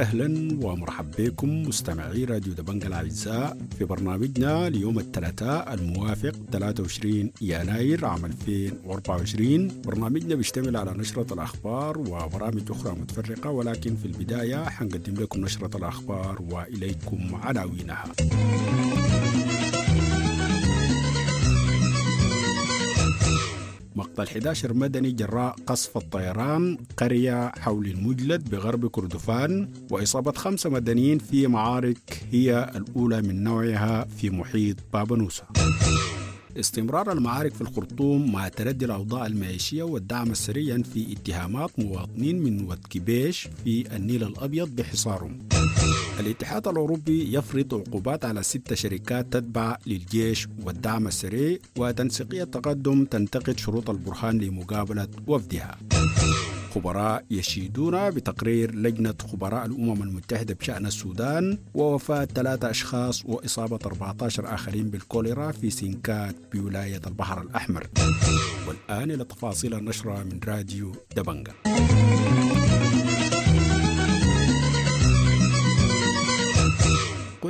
أهلا ومرحبا بكم مستمعي راديو دبنجا الاعزاء في برنامجنا ليوم الثلاثاء الموافق 23 يناير عام 2024 برنامجنا بيشتمل على نشرة الأخبار وبرامج أخرى متفرقة ولكن في البداية حنقدم لكم نشرة الأخبار وإليكم عناوينها. مقتل 11 مدني جراء قصف الطيران قرية حول المجلد بغرب كردفان وإصابة خمسة مدنيين في معارك هي الأولى من نوعها في محيط بابنوسا استمرار المعارك في الخرطوم مع تردي الأوضاع المعيشية والدعم السريع في اتهامات مواطنين من ودكبيش في النيل الأبيض بحصارهم. الاتحاد الأوروبي يفرض عقوبات على ست شركات تتبع للجيش والدعم السريع وتنسيقية التقدم تنتقد شروط البرهان لمقابلة وفدها. خبراء يشيدون بتقرير لجنة خبراء الأمم المتحدة بشأن السودان ووفاة ثلاثة أشخاص وإصابة 14 آخرين بالكوليرا في سينكات بولاية البحر الأحمر. والآن إلى تفاصيل النشرة من راديو دبنجا.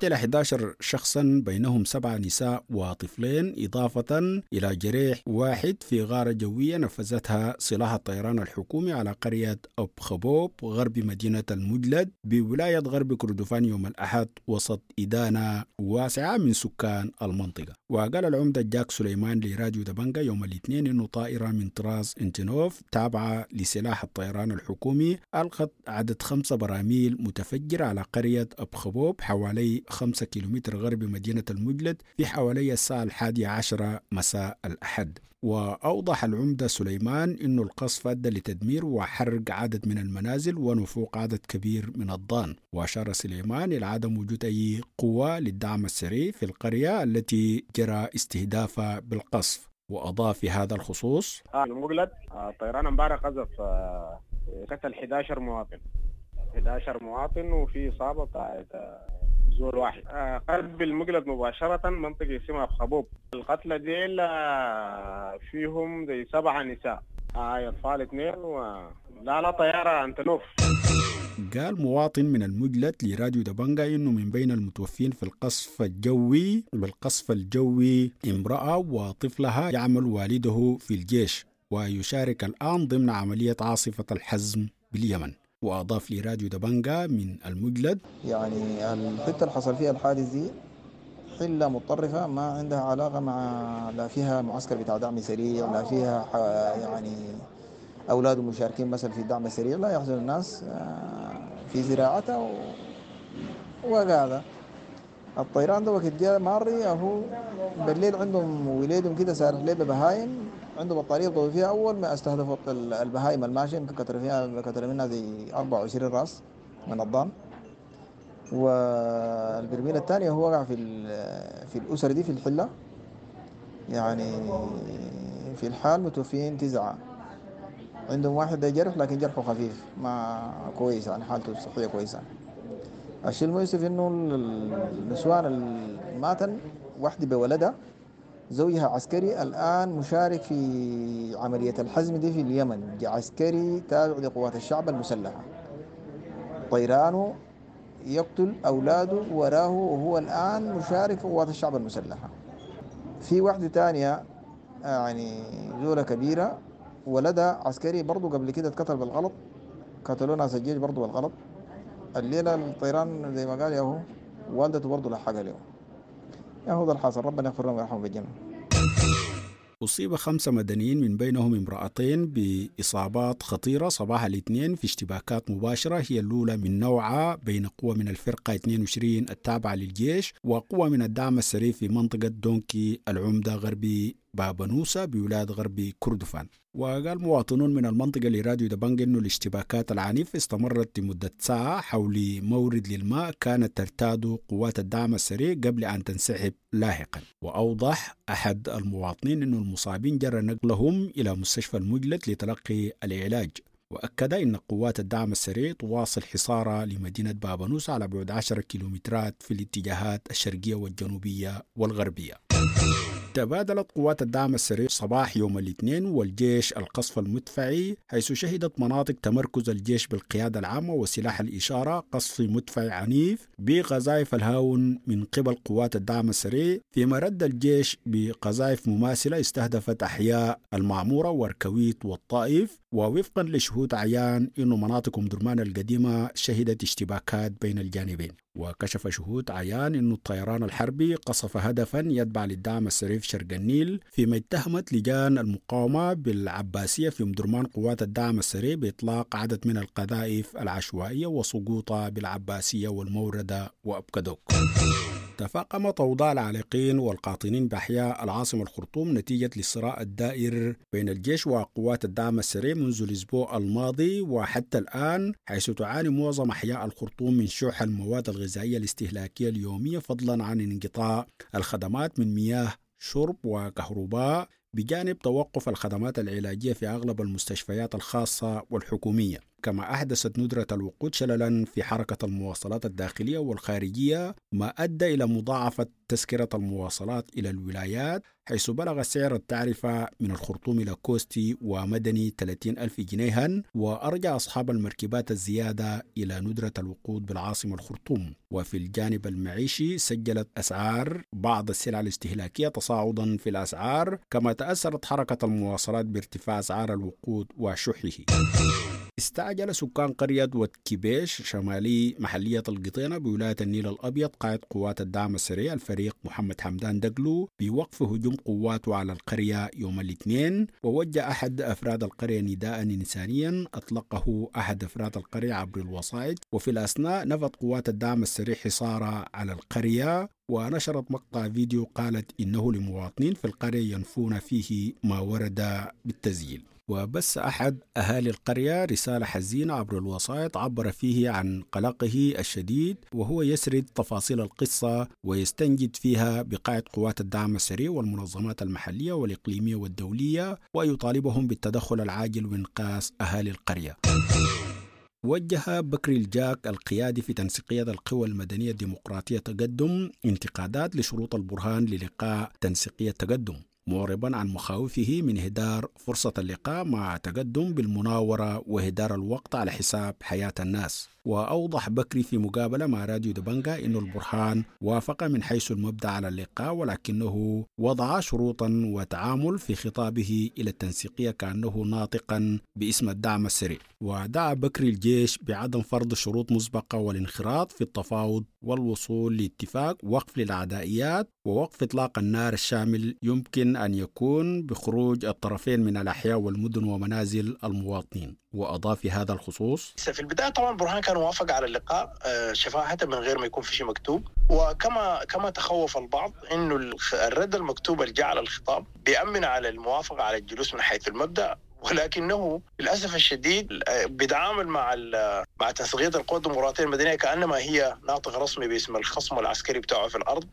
قتل 11 شخصا بينهم سبعة نساء وطفلين إضافة إلى جريح واحد في غارة جوية نفذتها سلاح الطيران الحكومي على قرية أب خبوب غرب مدينة المجلد بولاية غرب كردفان يوم الأحد وسط إدانة واسعة من سكان المنطقة. وقال العمدة جاك سليمان لراديو دبنجا يوم الاثنين أنه طائرة من طراز انتنوف تابعة لسلاح الطيران الحكومي ألقت عدد خمسة براميل متفجرة على قرية أب خبوب حوالي خمسة كيلومتر غرب مدينة المجلد في حوالي الساعة الحادية عشرة مساء الأحد. وأوضح العمدة سليمان أن القصف أدى لتدمير وحرق عدد من المنازل ونفوق عدد كبير من الضان. وأشار سليمان إلى عدم وجود أي قوة للدعم السريع في القرية التي جرى استهدافها بالقصف. وأضاف في هذا الخصوص آه المقلد آه طيران امبارح قذف آه قتل 11 مواطن. 11 مواطن وفي إصابة بتاعت زول واحد. آه قلب المقلد مباشرة منطقة اسمها خبوب القتلى ديل آه فيهم زي سبعة نساء. آه أطفال اثنين و لا لا طيارة أنتنوف قال مواطن من المجلد لراديو دبنجا إنه من بين المتوفين في القصف الجوي بالقصف الجوي امرأة وطفلها يعمل والده في الجيش ويشارك الآن ضمن عملية عاصفة الحزم باليمن. وأضاف لراديو دبنجا من المجلد. يعني الحتة اللي حصل فيها الحادث دي حلة متطرفة ما عندها علاقة مع لا فيها معسكر بتاع دعم سريع لا فيها يعني أولاد مشاركين مثلا في الدعم السريع لا يحزن الناس في زراعتها و... وقاعدة الطيران ده وقت جاء ماري هو بالليل عندهم ولادهم كده سارح ليه ببهايم عنده بطارية ضوء فيها أول ما استهدفت البهايم الماشية يمكن كتر فيها كتر منها زي 24 راس من الضان والبرميل الثاني هو وقع في في الأسر دي في الحلة. يعني في الحال متوفيين تسعة. عندهم واحد جرح لكن جرحه خفيف ما كويس يعني حالته الصحية كويسة. الشيء المؤسف إنه النسوان الماتن واحدة بولدها زوجها عسكري الآن مشارك في عملية الحزم دي في اليمن عسكري تابع لقوات الشعب المسلحة. طيرانه يقتل أولاده وراه وهو الآن مشارك في قوات الشعب المسلحة. في واحدة تانية يعني زولة كبيرة ولدها عسكري برضه قبل كده اتقتل بالغلط قتلوا ناس الجيش برضه بالغلط. الليلة الطيران زي ما قال ياهو والدته برضه لحقها له ياهو ده الحاصل. ربنا يغفر لهم ويرحمهم بالجنة. أصيب خمسة مدنيين من بينهم امرأتين بإصابات خطيرة صباح الاثنين في اشتباكات مباشرة. هي الأولى من نوعها بين قوة من الفرقة 22 التابعة للجيش وقوة من الدعم السريع في منطقة دونكي العمدة غربي بابنوسا بولاية غرب كردفان. وقال مواطنون من المنطقة لراديو دبنج أنه الاشتباكات العنيفة استمرت لمدة ساعة حول مورد للماء كانت ترتاد قوات الدعم السريع قبل أن تنسحب لاحقا. وأوضح أحد المواطنين أنه المصابين جرى نقلهم إلى مستشفى المجلد لتلقي العلاج. وأكد أن قوات الدعم السريع تواصل حصارها لمدينة بابانوس على بعد 10 كيلومترات في الاتجاهات الشرقية والجنوبية والغربية. تبادلت قوات الدعم السريع صباح يوم الاثنين والجيش القصف المدفعي حيث شهدت مناطق تمركز الجيش بالقيادة العامة وسلاح الإشارة قصف مدفعي عنيف بقذائف الهاون من قبل قوات الدعم السريع. فيما رد الجيش بقذائف مماثلة استهدفت أحياء المعمورة والكويت والطائف. ووفقا لشهود عيان أن مناطق درمان القديمة شهدت اشتباكات بين الجانبين. وكشف شهود عيان أن الطيران الحربي قصف هدفا يتبع للدعم السريع في شرق النيل فيما اتهمت لجان المقاومة بالعباسية في أم درمان قوات الدعم السريع بإطلاق عدد من القذائف العشوائية وسقوطها بالعباسية والموردة وأبكدوك. تفاقمت أوضاع العالقين والقاطنين بأحياء العاصمة الخرطوم نتيجة للصراع الدائر بين الجيش وقوات الدعم السريع منذ الأسبوع الماضي وحتى الآن حيث تعاني معظم أحياء الخرطوم من شح المواد الغذائية الاستهلاكية اليومية فضلا عن انقطاع الخدمات من مياه شرب وكهرباء بجانب توقف الخدمات العلاجية في أغلب المستشفيات الخاصة والحكومية. كما أحدثت ندرة الوقود شللا في حركة المواصلات الداخلية والخارجية ما أدى إلى مضاعفة تذكرة المواصلات إلى الولايات حيث بلغ سعر التعرفة من الخرطوم إلى كوستي ومدني 30 ألف جنيها وأرجع أصحاب المركبات الزيادة إلى ندرة الوقود بالعاصمة الخرطوم. وفي الجانب المعيشي سجلت أسعار بعض السلع الاستهلاكية تصاعدا في الأسعار كما تأثرت حركة المواصلات بارتفاع أسعار الوقود وشحه استعجل سكان قرية وتكيبيش شمالي محلية القطينة بولاية النيل الأبيض قائد قوات الدعم السريع الفريق محمد حمدان دقلو بوقف هجوم قواته على القرية يوم الاثنين. ووجه أحد أفراد القرية نداء إنسانيا. أطلقه أحد أفراد القرية عبر الوسائط. وفي الأثناء نفت قوات الدعم السريع حصارها على القرية. ونشرت مقطع فيديو قالت إنه لمواطنين في القرية ينفون فيه ما ورد بالتسجيل وبث أحد أهالي القرية رسالة حزينة عبر الوسائط عبر فيه عن قلقه الشديد وهو يسرد تفاصيل القصة ويستنجد فيها بقائد قوات الدعم السريع والمنظمات المحلية والإقليمية والدولية ويطالبهم بالتدخل العاجل وإنقاذ أهالي القرية. وجه بكري الجاك القيادي في تنسيقية القوى المدنية الديمقراطية تقدم انتقادات لشروط البرهان للقاء تنسيقية تقدم. معربا عن مخاوفه من هدار فرصة اللقاء مع تقدم بالمناورة وهدار الوقت على حساب حياة الناس. وأوضح بكري في مقابلة مع راديو دبنجا أن البرهان وافق من حيث المبدأ على اللقاء ولكنه وضع شروطا وتعامل في خطابه إلى التنسيقية كأنه ناطقا باسم الدعم السريع. ودعا بكري الجيش بعدم فرض شروط مسبقة والانخراط في التفاوض والوصول لاتفاق وقف للعدائيات ووقف إطلاق النار الشامل يمكن أن يكون بخروج الطرفين من الأحياء والمدن ومنازل المواطنين. وأضاف في هذا الخصوص في البداية طبعا برهان كان موافق على اللقاء شفاهة من غير ما يكون في شيء مكتوب. وكما كما تخوف البعض إنه الرد المكتوب اللي على الخطاب بيأمن على الموافقة على الجلوس من حيث المبدأ. ولكنه للأسف الشديد بيتعامل مع مع تنسيقيه القوى الديمقراطية المدنية كأنما هي ناطق رسمي باسم الخصم العسكري بتاعه في الأرض.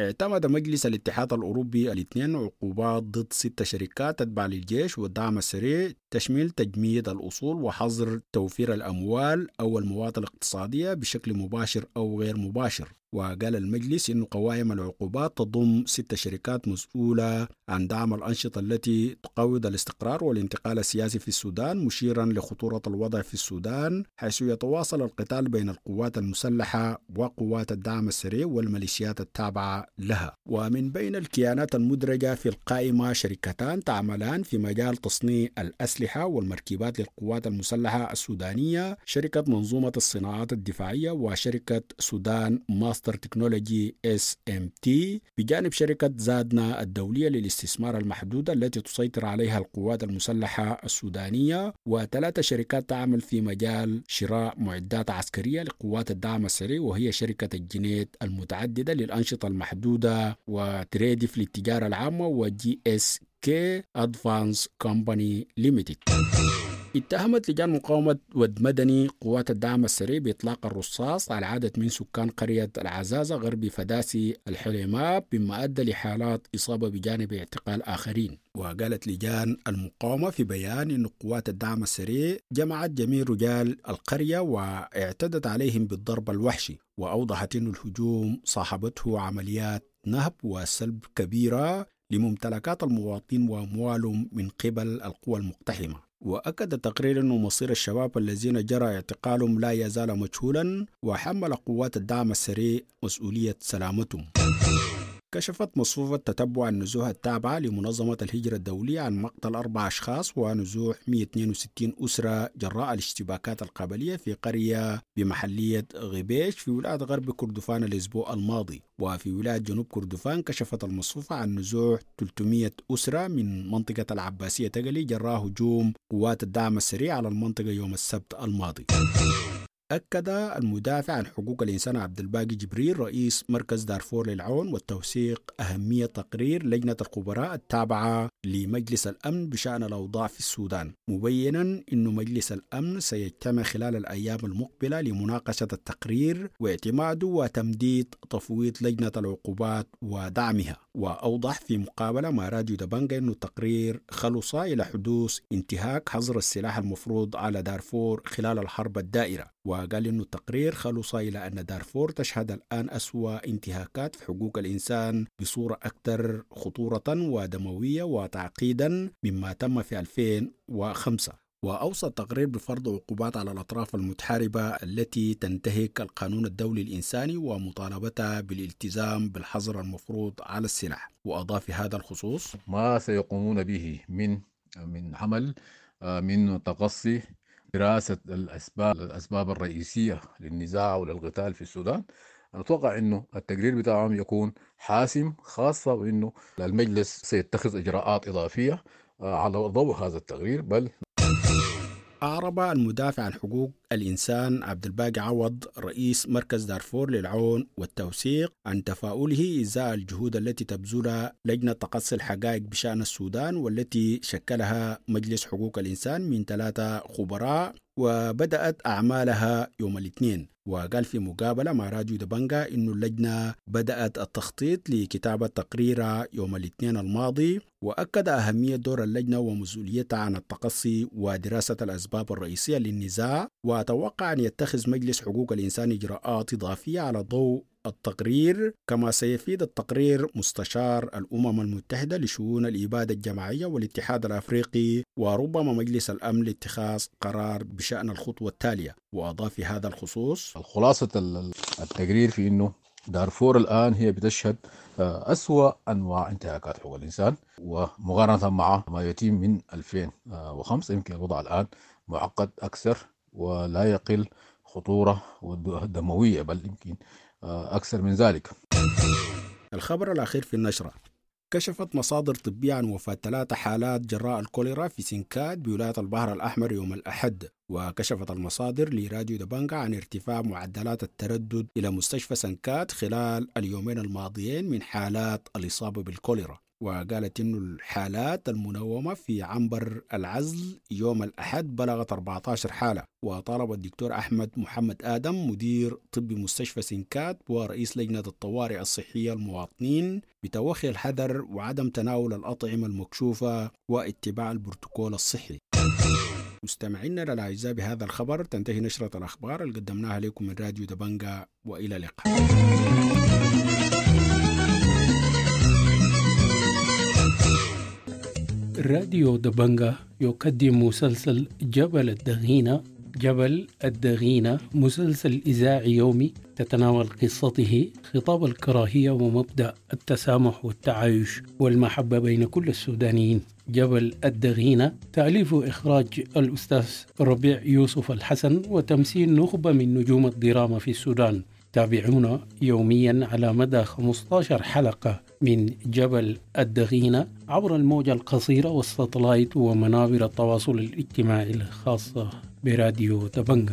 اعتمد مجلس الاتحاد الأوروبي الاثنين عقوبات ضد ست شركات تتبع للجيش والدعم السريع تشمل تجميد الأصول وحظر توفير الأموال أو المواد الاقتصادية بشكل مباشر أو غير مباشر. وقال المجلس أن قوائم العقوبات تضم ست شركات مسؤولة عن دعم الأنشطة التي تقوض الاستقرار والانتقال السياسي في السودان مشيرا لخطورة الوضع في السودان حيث يتواصل القتال بين القوات المسلحة وقوات الدعم السريع والميليشيات التابعة لها. ومن بين الكيانات المدرجة في القائمة شركتان تعملان في مجال تصنيع الأسلحة والمركبات للقوات المسلحة السودانية شركة منظومة الصناعات الدفاعية وشركة Sudan Master Technology SMT بجانب شركة زادنا الدولية للاستثمار المحدود التي تسيطر عليها القوات المسلحة السودانية وثلاث شركات تعمل في مجال شراء معدات عسكرية لقوات الدعم السريع وهي شركة الجنيد المتعددة للأنشطة المحدودة و Tradive للتجارة العامة و GSK Advance Company Limited. اتهمت لجان مقاومة ود مدني قوات الدعم السريع بإطلاق الرصاص على عدد من سكان قرية العزازة غرب فداسي الحليماب مما أدى لحالات إصابة بجانب اعتقال آخرين. وقالت لجان المقاومة في بيان أن قوات الدعم السريع جمعت جميع رجال القرية واعتدت عليهم بالضرب الوحشي وأوضحت أن الهجوم صاحبته عمليات نهب وسلب كبيرة لممتلكات المواطنين وأموالهم من قبل القوى المقتحمة. وأكد التقرير أن مصير الشباب الذين جرى اعتقالهم لا يزال مجهولا وحمل قوات الدعم السريع مسؤولية سلامتهم. كشفت مصفوفة تتبع النزوح التابعة لمنظمة الهجرة الدولية عن مقتل أربع أشخاص ونزوح 162 أسرة جراء الاشتباكات القبلية في قرية بمحلية غبيش في ولاية غرب كردفان الأسبوع الماضي. وفي ولاية جنوب كردفان كشفت المصفوفة عن نزوح 300 أسرة من منطقة العباسية تقلي جراء هجوم قوات الدعم السريع على المنطقة يوم السبت الماضي. أكد المدافع عن حقوق الإنسان عبد الباقي جبريل رئيس مركز دارفور للعون والتوثيق أهمية تقرير لجنة الخبراء التابعة لمجلس الأمن بشأن الأوضاع في السودان. مبينا أن مجلس الأمن سيجتمع خلال الأيام المقبلة لمناقشة التقرير واعتماده وتمديد تفويض لجنة العقوبات ودعمها. وأوضح في مقابلة مع راديو دبنجا أن التقرير خلص إلى حدوث انتهاك حظر السلاح المفروض على دارفور خلال الحرب الدائرة. وقال أن التقرير خلص إلى أن دارفور تشهد الآن أسوأ انتهاكات في حقوق الإنسان بصورة أكثر خطورة ودموية وتعقيدا مما تم في 2005 وأوصى التقرير بفرض عقوبات على الأطراف المتحاربة التي تنتهك القانون الدولي الإنساني ومطالبتها بالالتزام بالحظر المفروض على السلاح. وأضاف في هذا الخصوص ما سيقومون به من من عمل من تقصي دراسة الأسباب الأسباب الرئيسية للنزاع وللقتال في السودان. أنا أتوقع أنه التقرير بتاعهم يكون حاسم خاصة وأنه المجلس سيتخذ إجراءات إضافية على ضوء هذا التقرير بل أعرب المدافع عن حقوق الإنسان عبد الباقي عوض رئيس مركز دارفور للعون والتوثيق عن تفاؤله إزاء الجهود التي تبذلها لجنة تقصي الحقائق بشأن السودان والتي شكلها مجلس حقوق الإنسان من ثلاثة خبراء. وبدأت أعمالها يوم الاثنين. وقال في مقابلة مع راديو دبنجا إنه اللجنة بدأت التخطيط لكتابة تقريرها يوم الاثنين الماضي وأكد أهمية دور اللجنة ومسؤوليتها عن التقصي ودراسة الأسباب الرئيسية للنزاع وأتوقع أن يتخذ مجلس حقوق الإنسان إجراءات إضافية على ضوء التقرير كما سيفيد التقرير مستشار الأمم المتحدة لشؤون الإبادة الجماعية والاتحاد الأفريقي وربما مجلس الأمن لاتخاذ قرار بشأن الخطوة التالية. وأضاف في هذا الخصوص خلاصة التقرير في أنه دارفور الآن هي بتشهد أسوأ أنواع انتهاكات حقوق الإنسان ومقارنة مع ما يتم من 2005 يمكن الوضع الآن معقد أكثر ولا يقل خطورة ودموية بل يمكن أكثر من ذلك. الخبر الأخير في النشرة. كشفت مصادر طبية عن وفاة ثلاثة حالات جراء الكوليرا في سنكاد بولاية البحر الأحمر يوم الأحد وكشفت المصادر لراديو دبنجا عن ارتفاع معدلات التردد إلى مستشفى سنكاد خلال اليومين الماضيين من حالات الإصابة بالكوليرا. وقالت إنه الحالات المنومة في عنبر العزل يوم الأحد بلغت 14 حالة وطالب الدكتور أحمد محمد آدم مدير طب مستشفى سنكات ورئيس لجنة الطوارئ الصحية المواطنين بتوخي الحذر وعدم تناول الأطعمة المكشوفة واتباع البروتوكول الصحي. مستمعينا للأعزاء بهذا الخبر تنتهي نشرة الأخبار اللي قدمناها لكم من راديو دبنجا وإلى اللقاء. راديو دبنجا يقدم مسلسل جبل الدغينة جبل الدغينة مسلسل إذاعي يومي تتناول قصته خطاب الكراهية ومبدأ التسامح والتعايش والمحبة بين كل السودانيين. جبل الدغينة تأليف وإخراج الأستاذ ربيع يوسف الحسن وتمثيل نخبة من نجوم الدراما في السودان. تابعونا يوميا على مدى 15 حلقة. من جبل الدغينة عبر الموجة القصيرة والساتلايت ومنابر التواصل الاجتماعي الخاصة براديو دبنجا